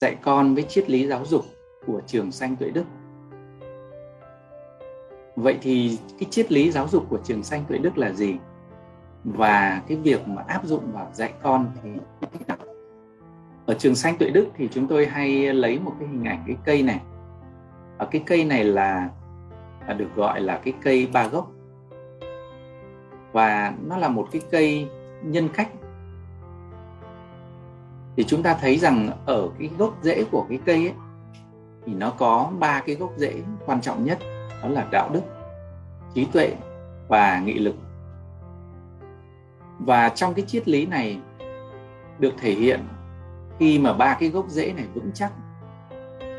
dạy con với triết lý giáo dục của trường Xanh Tuệ Đức. Vậy thì cái triết lý giáo dục của trường Xanh Tuệ Đức là gì? Và cái việc mà áp dụng vào dạy con thì như thế nào? Ở trường Xanh Tuệ Đức thì chúng tôi hay lấy một cái hình ảnh cái cây này. Ở cái cây này là, là được gọi là cái cây ba gốc. Và nó là một cái cây nhân cách thì chúng ta thấy rằng ở cái gốc rễ của cái cây ấy, thì nó có ba cái gốc rễ quan trọng nhất, đó là đạo đức, trí tuệ và nghị lực. Và trong cái triết lý này được thể hiện, khi mà ba cái gốc rễ này vững chắc,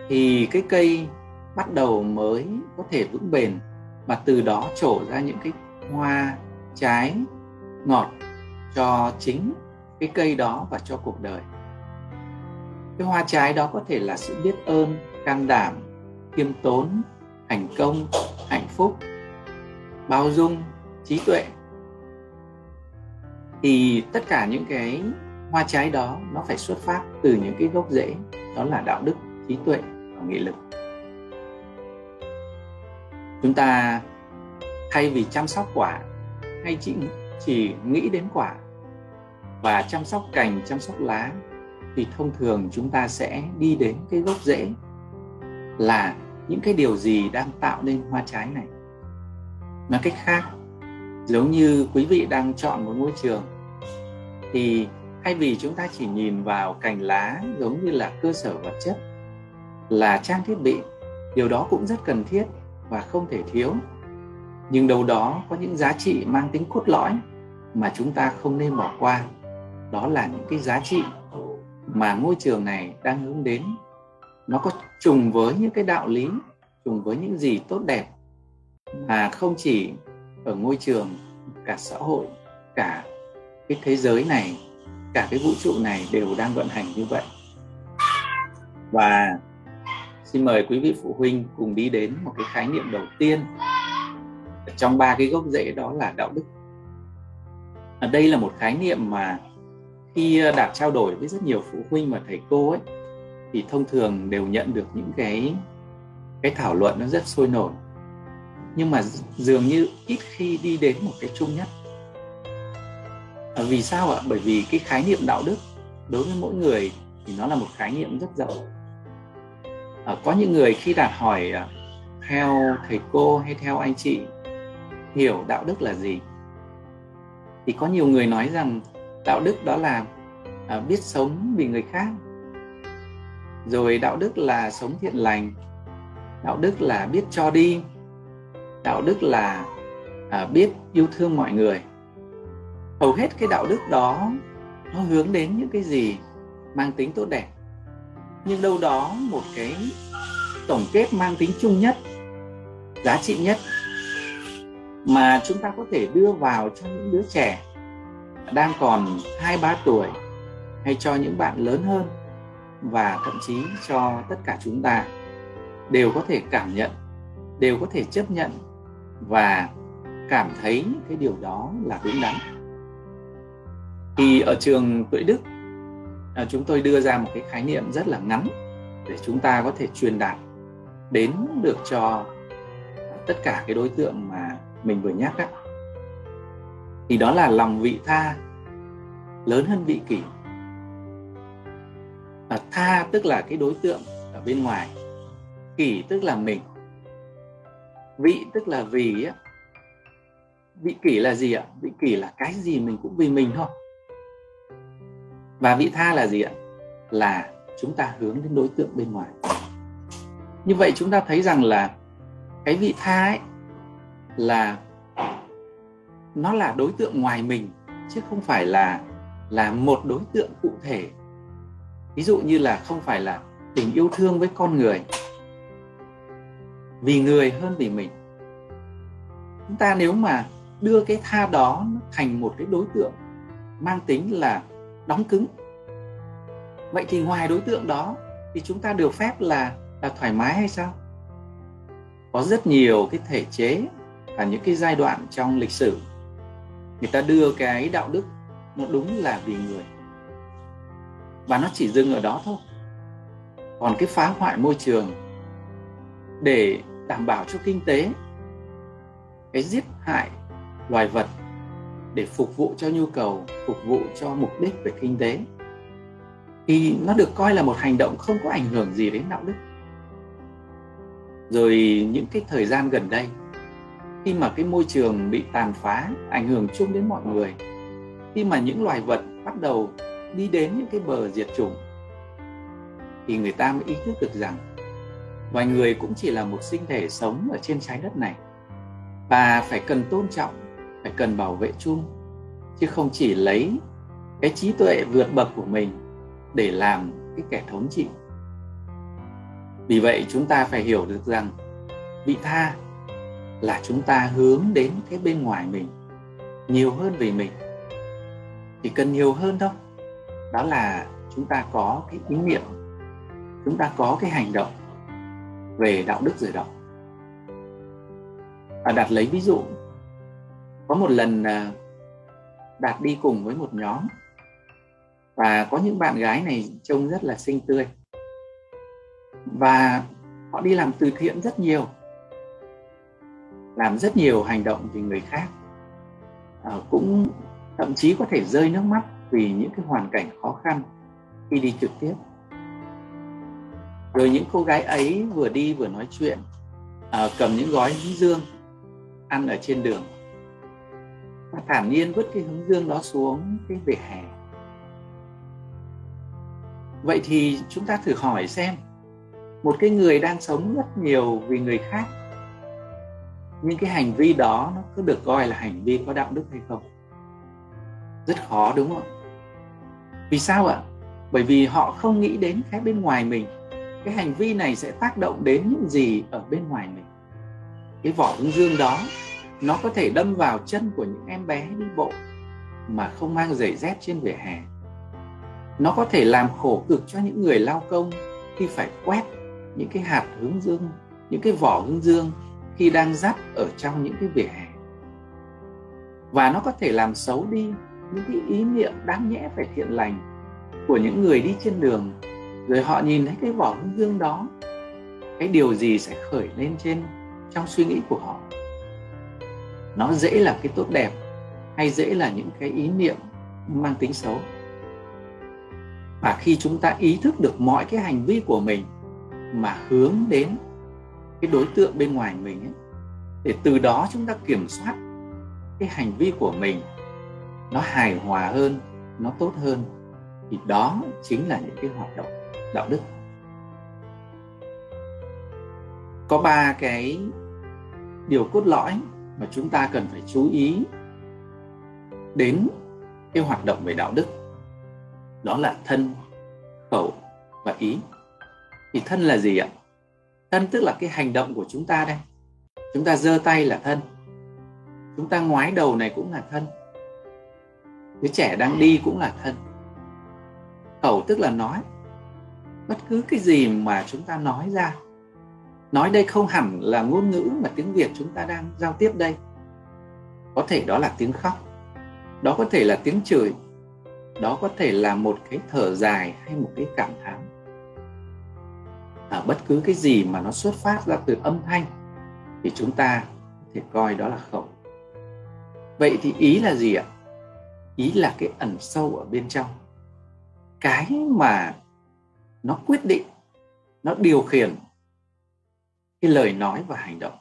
thì cái cây bắt đầu mới có thể vững bền và từ đó trổ ra những cái hoa, trái, ngọt cho chính cái cây đó và cho cuộc đời cái hoa trái đó có thể là sự biết ơn, can đảm, khiêm tốn, thành công, hạnh phúc, bao dung, trí tuệ. Thì tất cả những cái hoa trái đó nó phải xuất phát từ những cái gốc rễ, đó là đạo đức, trí tuệ và nghị lực. Chúng ta thay vì chăm sóc quả, hay chỉ chỉ nghĩ đến quả và chăm sóc cành, chăm sóc lá thì thông thường chúng ta sẽ đi đến cái gốc rễ là những cái điều gì đang tạo nên hoa trái này. Nói cách khác, giống như quý vị đang chọn một ngôi trường, thì thay vì chúng ta chỉ nhìn vào cành lá giống như là cơ sở vật chất, là trang thiết bị, điều đó cũng rất cần thiết và không thể thiếu. Nhưng đâu đó có những giá trị mang tính cốt lõi mà chúng ta không nên bỏ qua, đó là những cái giá trị mà ngôi trường này đang hướng đến, nó có trùng với những cái đạo lý, trùng với những gì tốt đẹp, mà không chỉ ở ngôi trường, cả xã hội, cả cái thế giới này, cả cái vũ trụ này đều đang vận hành như vậy. Và xin mời quý vị phụ huynh cùng đi đến một cái khái niệm đầu tiên trong ba cái gốc rễ đó là đạo đức. Ở đây là một khái niệm mà khi ờ, đạt trao đổi với rất nhiều phụ huynh và thầy cô ấy thì thông thường đều nhận được những cái cái thảo luận nó rất sôi nổi. Nhưng mà dường như ít khi đi đến một cái chung nhất. À, vì sao ạ? Bởi vì cái khái niệm đạo đức đối với mỗi người thì nó là một khái niệm rất rộng. À, có những người khi đạt hỏi à, theo thầy cô hay theo anh chị hiểu đạo đức là gì? Thì có nhiều người nói rằng đạo đức đó là à, biết sống vì người khác. Rồi đạo đức là sống thiện lành. Đạo đức là biết cho đi. Đạo đức là à, biết yêu thương mọi người. Hầu hết cái đạo đức đó nó hướng đến những cái gì mang tính tốt đẹp. Nhưng đâu đó một cái tổng kết mang tính chung nhất giá trị nhất mà chúng ta có thể đưa vào cho những đứa trẻ đang còn hai ba tuổi hay cho những bạn lớn hơn và thậm chí cho tất cả chúng ta đều có thể cảm nhận, đều có thể chấp nhận và cảm thấy cái điều đó là đúng đắn thì ở trường tuệ đức à, chúng tôi đưa ra một cái khái niệm rất là ngắn để chúng ta có thể truyền đạt đến được cho tất cả cái đối tượng mà mình vừa nhắc đó thì đó là lòng vị tha, lớn hơn vị kỷ. Và tha tức là cái đối tượng ở bên ngoài, kỷ tức là mình, vị tức là vì á. Vị kỷ là gì ạ? Vị kỷ là cái gì mình cũng vì mình thôi. Và vị tha là gì ạ? Là chúng ta hướng đến đối tượng bên ngoài. Như vậy chúng ta thấy rằng là cái vị tha ấy là nó là đối tượng ngoài mình, chứ không phải là là một đối tượng cụ thể. Ví dụ như là không phải là tình yêu thương với con người. Vì người hơn vì mình. Chúng ta nếu mà đưa cái tha đó thành một cái đối tượng mang tính là đóng cứng. Vậy thì ngoài đối tượng đó thì chúng ta được phép là là thoải mái hay sao? Có rất nhiều cái thể chế và những cái giai đoạn trong lịch sử người ta đưa cái đạo đức nó đúng là vì người. Và nó chỉ dừng ở đó thôi. Còn cái phá hoại môi trường để đảm bảo cho kinh tế, cái giết hại loài vật để phục vụ cho nhu cầu, phục vụ cho mục đích về kinh tế, thì nó được coi là một hành động không có ảnh hưởng gì đến đạo đức. Rồi những cái thời gian gần đây khi mà cái môi trường bị tàn phá, ảnh hưởng chung đến mọi người. Khi mà những loài vật bắt đầu đi đến những cái bờ diệt chủng, thì người ta mới ý thức được rằng loài người cũng chỉ là một sinh thể sống ở trên trái đất này. Và phải cần tôn trọng, phải cần bảo vệ chung, chứ không chỉ lấy cái trí tuệ vượt bậc của mình để làm cái kẻ thống trị. Vì vậy chúng ta phải hiểu được rằng vị tha là chúng ta hướng đến cái bên ngoài mình, nhiều hơn về mình. Chỉ cần nhiều hơn thôi. Đó là chúng ta có cái ý niệm, chúng ta có cái hành động về đạo đức rồi đó và đạt lấy ví dụ, có một lần à, đạt đi cùng với một nhóm, và có những bạn gái này trông rất là xinh tươi, và họ đi làm từ thiện rất nhiều làm rất nhiều hành động vì người khác. À, cũng thậm chí có thể rơi nước mắt vì những cái hoàn cảnh khó khăn khi đi trực tiếp. Rồi những cô gái ấy vừa đi vừa nói chuyện à, cầm những gói hướng dương ăn ở trên đường. Và thản nhiên vứt cái hướng dương đó xuống cái vỉa hè. Vậy thì chúng ta thử hỏi xem một cái người đang sống rất nhiều vì người khác nhưng cái hành vi đó nó có được coi là hành vi có đạo đức hay không? Rất khó, đúng không vì sao ạ? Bởi vì họ không nghĩ đến cái bên ngoài mình. Cái hành vi này sẽ tác động đến những gì ở bên ngoài mình. Cái vỏ hướng dương đó, nó có thể đâm vào chân của những em bé đi bộ mà không mang giày dép trên vỉa hè. Nó có thể làm khổ cực cho những người lao công khi phải quét những cái hạt hướng dương, những cái vỏ hướng dương khi đang dắt ở trong những cái vỉa hè. Và nó có thể làm xấu đi những cái ý niệm đáng nhẽ phải thiện lành của những người đi trên đường, rồi họ nhìn thấy cái vỏ hương dương đó, cái điều gì sẽ khởi lên trên trong suy nghĩ của họ. Nó dễ là cái tốt đẹp hay dễ là những cái ý niệm mang tính xấu. Và khi chúng ta ý thức được mọi cái hành vi của mình mà hướng đến cái đối tượng bên ngoài mình ấy, để từ đó chúng ta kiểm soát cái hành vi của mình. Nó hài hòa hơn nó tốt hơn thì đó chính là những cái hoạt động đạo đức. Có ba cái điều cốt lõi mà chúng ta cần phải chú ý đến cái hoạt động về đạo đức. Đó là thân khẩu và ý. Thì thân là gì ạ? Thân tức là cái hành động của chúng ta đây. Chúng ta giơ tay là thân. Chúng ta ngoái đầu này cũng là thân. Đứa trẻ đang đi cũng là thân. Khẩu tức là nói. Bất cứ cái gì mà chúng ta nói ra. Nói đây không hẳn là ngôn ngữ mà tiếng việt chúng ta đang giao tiếp đây. Có thể đó là tiếng khóc. Đó có thể là tiếng chửi. Đó có thể là một cái thở dài hay một cái cảm thán à, bất cứ cái gì mà nó xuất phát ra từ âm thanh thì chúng ta có thể coi đó là khẩu vậy thì ý là gì ạ? Ý là cái ẩn sâu ở bên trong. Cái mà nó quyết định nó điều khiển cái lời nói và hành động.